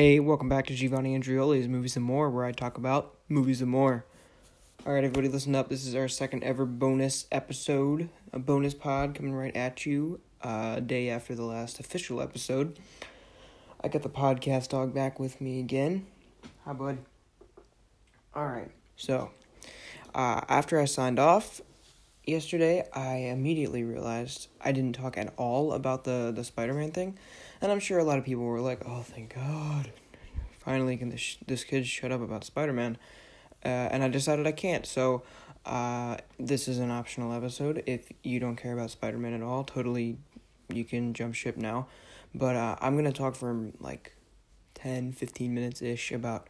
Hey, welcome back to Giovanni Andrioli's Movies and More, where I talk about movies and more. Alright, everybody, listen up. This is our second ever bonus episode, a bonus pod coming right at you, uh, day after the last official episode. I got the podcast dog back with me again. Hi, bud. Alright, so, uh, after I signed off yesterday, I immediately realized I didn't talk at all about the, the Spider Man thing. And I'm sure a lot of people were like, "Oh, thank God! Finally, can this this kid shut up about Spider Man?" Uh, and I decided I can't. So, uh, this is an optional episode. If you don't care about Spider Man at all, totally, you can jump ship now. But uh, I'm gonna talk for like 10, 15 minutes ish about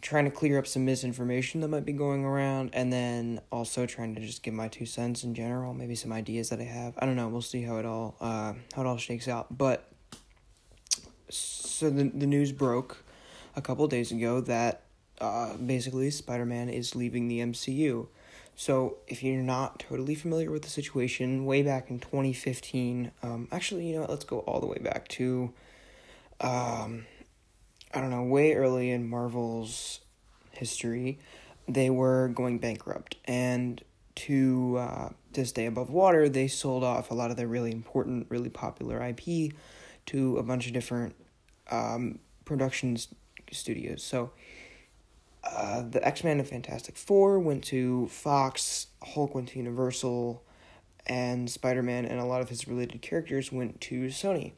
trying to clear up some misinformation that might be going around and then also trying to just give my two cents in general maybe some ideas that i have i don't know we'll see how it all uh, how it all shakes out but so the, the news broke a couple days ago that uh, basically spider-man is leaving the mcu so if you're not totally familiar with the situation way back in 2015 um, actually you know what let's go all the way back to um, I don't know, way early in Marvel's history, they were going bankrupt. And to uh, to stay above water, they sold off a lot of their really important, really popular IP to a bunch of different um, production studios. So uh, the X Men and Fantastic Four went to Fox, Hulk went to Universal, and Spider Man and a lot of his related characters went to Sony.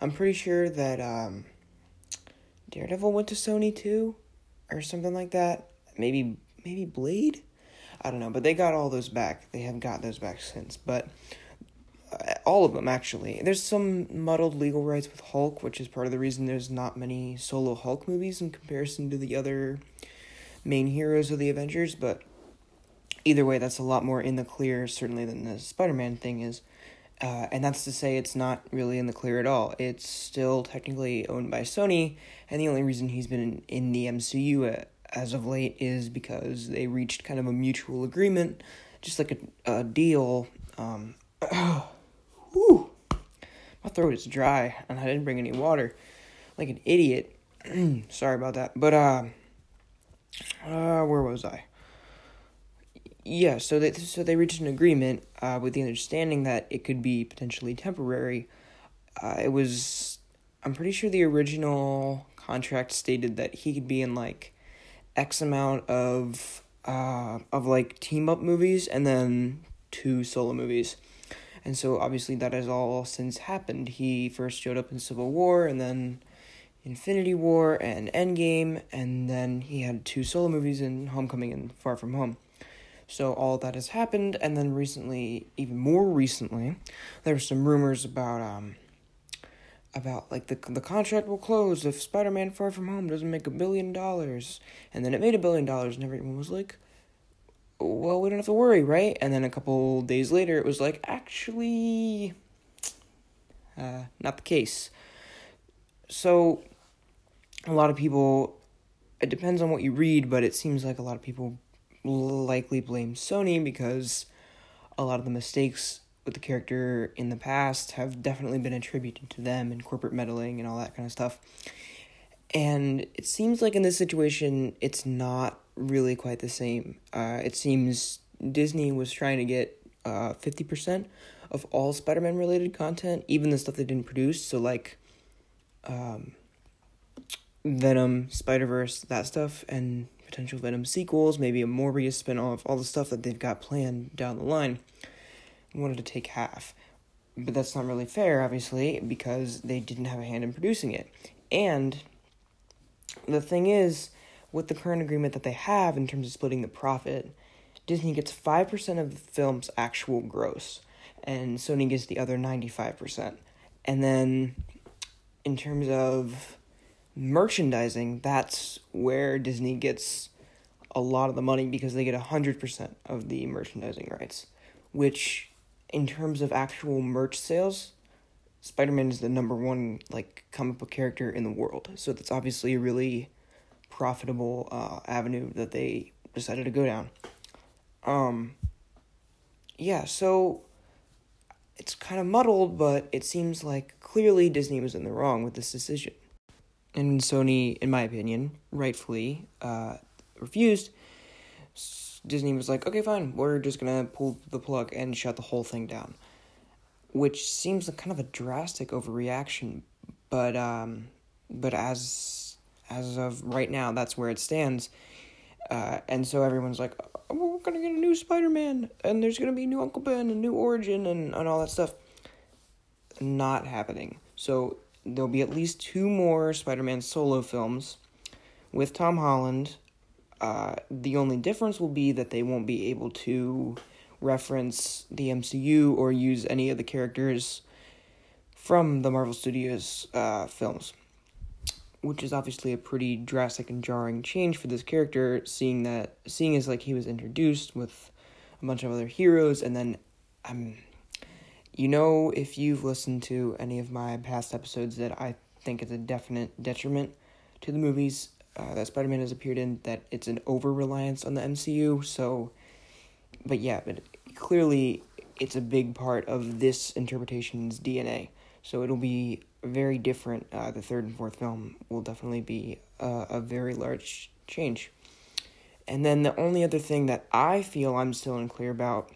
I'm pretty sure that. Um, Daredevil went to Sony too, or something like that. Maybe maybe Blade. I don't know, but they got all those back. They have got those back since, but all of them actually. There's some muddled legal rights with Hulk, which is part of the reason there's not many solo Hulk movies in comparison to the other main heroes of the Avengers. But either way, that's a lot more in the clear, certainly than the Spider-Man thing is. Uh, and that's to say, it's not really in the clear at all. It's still technically owned by Sony, and the only reason he's been in, in the MCU as of late is because they reached kind of a mutual agreement, just like a, a deal. Um, whew, my throat is dry, and I didn't bring any water, like an idiot. Sorry about that. But uh, uh, where was I? yeah, so they so they reached an agreement uh, with the understanding that it could be potentially temporary. Uh, it was, I'm pretty sure the original contract stated that he could be in like X amount of uh, of like team up movies and then two solo movies. And so obviously that has all since happened. He first showed up in Civil War and then Infinity War and Endgame and then he had two solo movies in Homecoming and Far From Home. So all that has happened, and then recently, even more recently, there were some rumors about um about like the the contract will close if Spider-Man Far From Home doesn't make a billion dollars, and then it made a billion dollars, and everyone was like, "Well, we don't have to worry, right?" And then a couple days later, it was like, actually, uh, not the case. So, a lot of people. It depends on what you read, but it seems like a lot of people likely blame Sony because a lot of the mistakes with the character in the past have definitely been attributed to them and corporate meddling and all that kind of stuff. And it seems like in this situation, it's not really quite the same. Uh, it seems Disney was trying to get uh, 50% of all Spider Man related content, even the stuff they didn't produce. So, like, um, Venom, Spider Verse, that stuff, and potential Venom sequels, maybe a Morbius spinoff, all the stuff that they've got planned down the line. wanted to take half. But that's not really fair, obviously, because they didn't have a hand in producing it. And the thing is, with the current agreement that they have in terms of splitting the profit, Disney gets 5% of the film's actual gross, and Sony gets the other 95%. And then, in terms of merchandising, that's where Disney gets a lot of the money because they get 100% of the merchandising rights, which in terms of actual merch sales, Spider-Man is the number one like comic book character in the world. So that's obviously a really profitable uh, avenue that they decided to go down. Um yeah, so it's kind of muddled, but it seems like clearly Disney was in the wrong with this decision. And Sony, in my opinion, rightfully uh, refused. Disney was like, okay, fine, we're just gonna pull the plug and shut the whole thing down. Which seems like kind of a drastic overreaction, but um, but as as of right now, that's where it stands. Uh, and so everyone's like, oh, we're gonna get a new Spider Man, and there's gonna be new Uncle Ben, a new origin, and, and all that stuff. Not happening. So there'll be at least two more Spider Man solo films with Tom Holland. Uh, the only difference will be that they won't be able to reference the MCU or use any of the characters from the Marvel Studios uh, films, which is obviously a pretty drastic and jarring change for this character, seeing that seeing as like he was introduced with a bunch of other heroes, and then I'm you know, if you've listened to any of my past episodes, that I think it's a definite detriment to the movies uh, that Spider Man has appeared in, that it's an over reliance on the MCU. So, but yeah, but clearly it's a big part of this interpretation's DNA. So it'll be very different. Uh, the third and fourth film will definitely be a, a very large change. And then the only other thing that I feel I'm still unclear about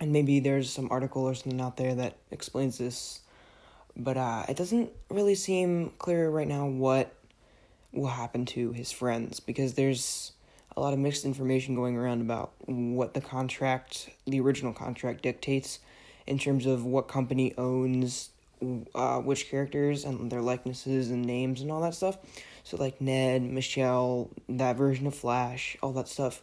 and maybe there's some article or something out there that explains this but uh, it doesn't really seem clear right now what will happen to his friends because there's a lot of mixed information going around about what the contract the original contract dictates in terms of what company owns uh, which characters and their likenesses and names and all that stuff so like ned michelle that version of flash all that stuff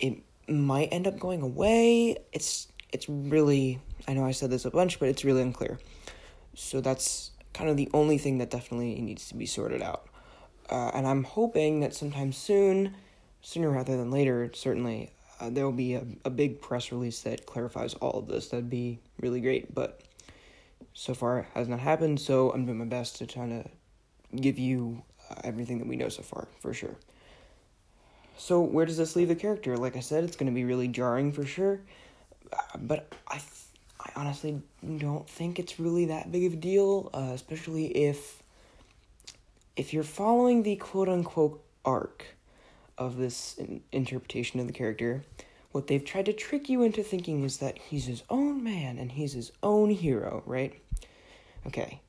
it might end up going away. It's it's really I know I said this a bunch, but it's really unclear. So that's kind of the only thing that definitely needs to be sorted out. Uh, and I'm hoping that sometime soon, sooner rather than later, certainly, uh, there will be a, a big press release that clarifies all of this. That'd be really great. But so far, has not happened. So I'm doing my best to try to give you uh, everything that we know so far, for sure. So where does this leave the character? Like I said, it's going to be really jarring for sure, uh, but I, th- I honestly don't think it's really that big of a deal, uh, especially if, if you're following the quote unquote arc of this in- interpretation of the character. What they've tried to trick you into thinking is that he's his own man and he's his own hero, right? Okay,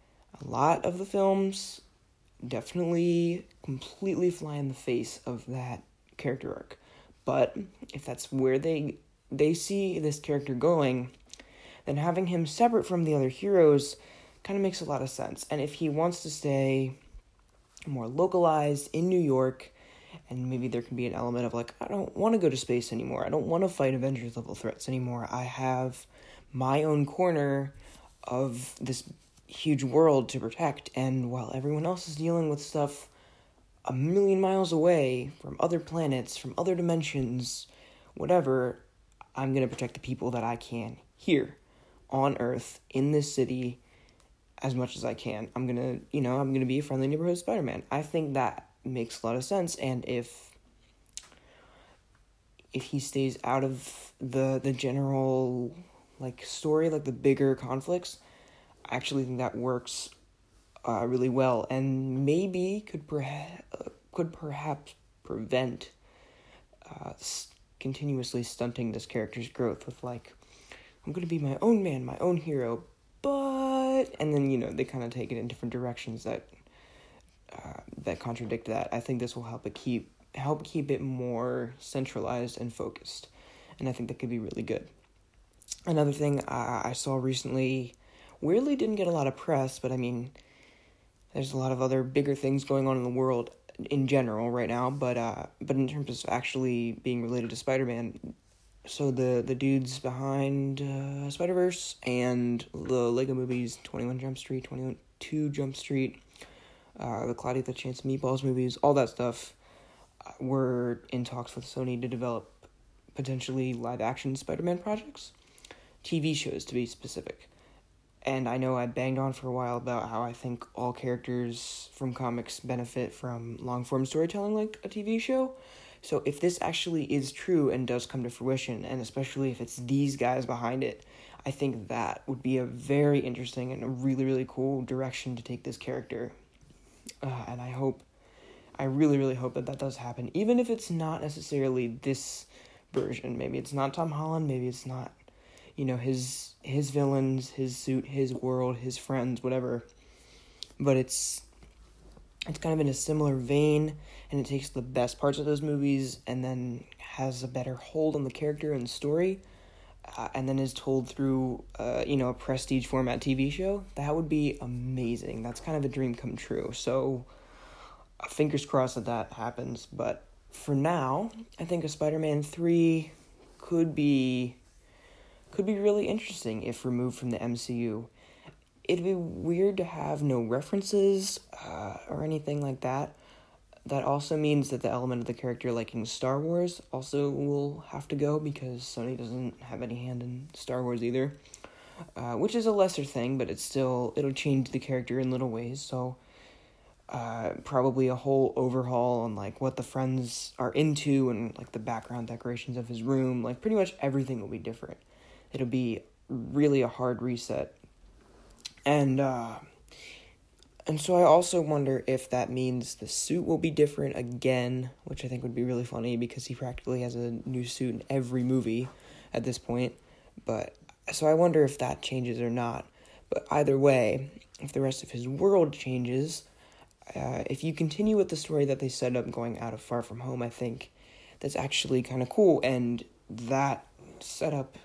a lot of the films definitely completely fly in the face of that character arc. But if that's where they they see this character going, then having him separate from the other heroes kind of makes a lot of sense. And if he wants to stay more localized in New York, and maybe there can be an element of like, I don't want to go to space anymore. I don't want to fight Avengers level threats anymore. I have my own corner of this huge world to protect, and while everyone else is dealing with stuff a million miles away from other planets, from other dimensions, whatever, I'm going to protect the people that I can here on Earth in this city as much as I can. I'm going to, you know, I'm going to be a friendly neighborhood Spider Man. I think that makes a lot of sense. And if if he stays out of the the general like story like the bigger conflicts i actually think that works uh, really well and maybe could perhaps could perhaps prevent uh, continuously stunting this character's growth with like I'm gonna be my own man, my own hero, but and then you know they kind of take it in different directions that uh, that contradict that. I think this will help it keep help keep it more centralized and focused, and I think that could be really good. Another thing I, I saw recently, weirdly didn't get a lot of press, but I mean there's a lot of other bigger things going on in the world in general right now, but uh, but in terms of actually being related to Spider Man, so the the dudes behind uh, Spider Verse and the Lego movies, Twenty One Jump Street, Twenty Two Jump Street, uh, the Cloudy the Chance Meatballs movies, all that stuff, uh, were in talks with Sony to develop potentially live action Spider Man projects, TV shows to be specific and I know I banged on for a while about how I think all characters from comics benefit from long form storytelling like a TV show. So if this actually is true and does come to fruition, and especially if it's these guys behind it, I think that would be a very interesting and a really, really cool direction to take this character. Uh, and I hope, I really really hope that that does happen, even if it's not necessarily this version. Maybe it's not Tom Holland. Maybe it's not, you know, his his villains, his suit, his world, his friends, whatever. But it's it's kind of in a similar vein, and it takes the best parts of those movies and then has a better hold on the character and story uh, and then is told through uh, you know a prestige format TV show, that would be amazing. That's kind of a dream come true. So uh, fingers crossed that that happens. But for now, I think a Spider-Man three could be could be really interesting if removed from the MCU. It'd be weird to have no references uh, or anything like that that also means that the element of the character liking Star Wars also will have to go because Sony doesn't have any hand in Star Wars either. Uh, which is a lesser thing, but it's still it'll change the character in little ways. So uh, probably a whole overhaul on like what the friends are into and like the background decorations of his room. Like pretty much everything will be different. It'll be really a hard reset. And uh, and so I also wonder if that means the suit will be different again, which I think would be really funny because he practically has a new suit in every movie at this point. But so I wonder if that changes or not. But either way, if the rest of his world changes, uh, if you continue with the story that they set up going out of Far From Home, I think that's actually kind of cool. And that setup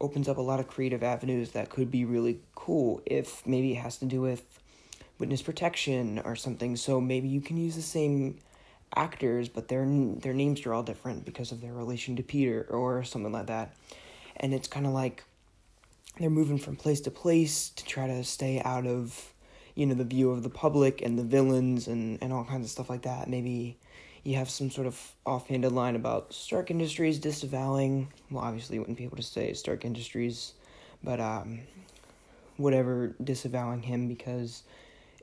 opens up a lot of creative avenues that could be really cool if maybe it has to do with witness protection or something. So maybe you can use the same actors, but their their names are all different because of their relation to Peter or something like that. And it's kind of like they're moving from place to place to try to stay out of you know the view of the public and the villains and and all kinds of stuff like that. Maybe you have some sort of offhanded line about Stark Industries disavowing. Well, obviously, you wouldn't be able to say Stark Industries, but um, whatever disavowing him because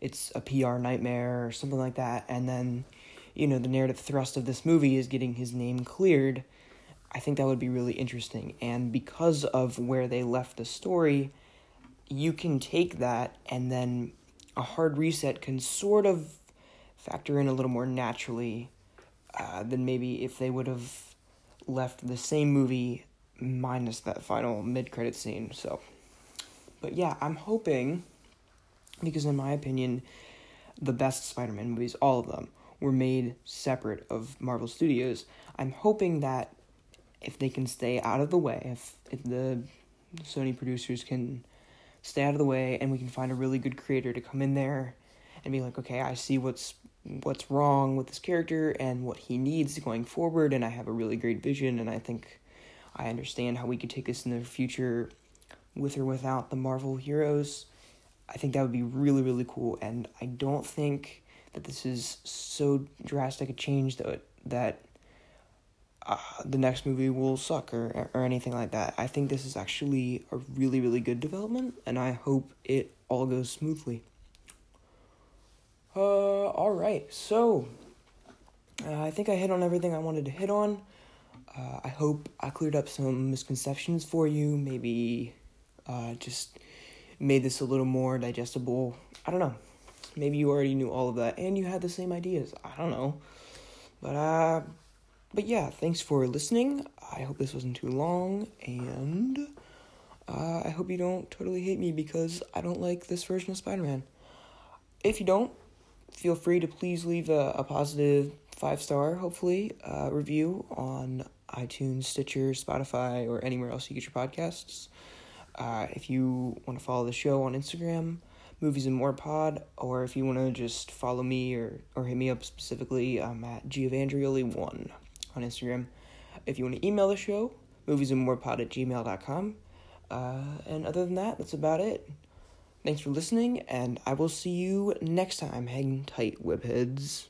it's a PR nightmare or something like that, and then, you know, the narrative thrust of this movie is getting his name cleared, I think that would be really interesting. And because of where they left the story, you can take that and then a hard reset can sort of factor in a little more naturally uh, than maybe if they would have left the same movie minus that final mid credit scene. So, but yeah, I'm hoping because in my opinion, the best Spider-Man movies, all of them, were made separate of Marvel Studios. I'm hoping that if they can stay out of the way, if if the Sony producers can stay out of the way and we can find a really good creator to come in there and be like, okay, I see what's what's wrong with this character and what he needs going forward and I have a really great vision and I think I understand how we could take this in the future with or without the Marvel heroes. I think that would be really, really cool. And I don't think that this is so drastic a change that that uh, the next movie will suck or or anything like that. I think this is actually a really, really good development, and I hope it all goes smoothly. Uh, all right. So, uh, I think I hit on everything I wanted to hit on. Uh, I hope I cleared up some misconceptions for you. Maybe, uh, just made this a little more digestible. I don't know. Maybe you already knew all of that and you had the same ideas. I don't know. But uh but yeah, thanks for listening. I hope this wasn't too long and uh, I hope you don't totally hate me because I don't like this version of Spider-Man. If you don't, feel free to please leave a, a positive five star, hopefully, uh, review on iTunes, Stitcher, Spotify, or anywhere else you get your podcasts. Uh, if you want to follow the show on Instagram, Movies and More Pod, or if you want to just follow me or, or hit me up specifically, I'm at Giovandrioli1 on Instagram. If you want to email the show, movies and more pod at gmail.com. Uh, and other than that, that's about it. Thanks for listening, and I will see you next time. Hang tight, webheads.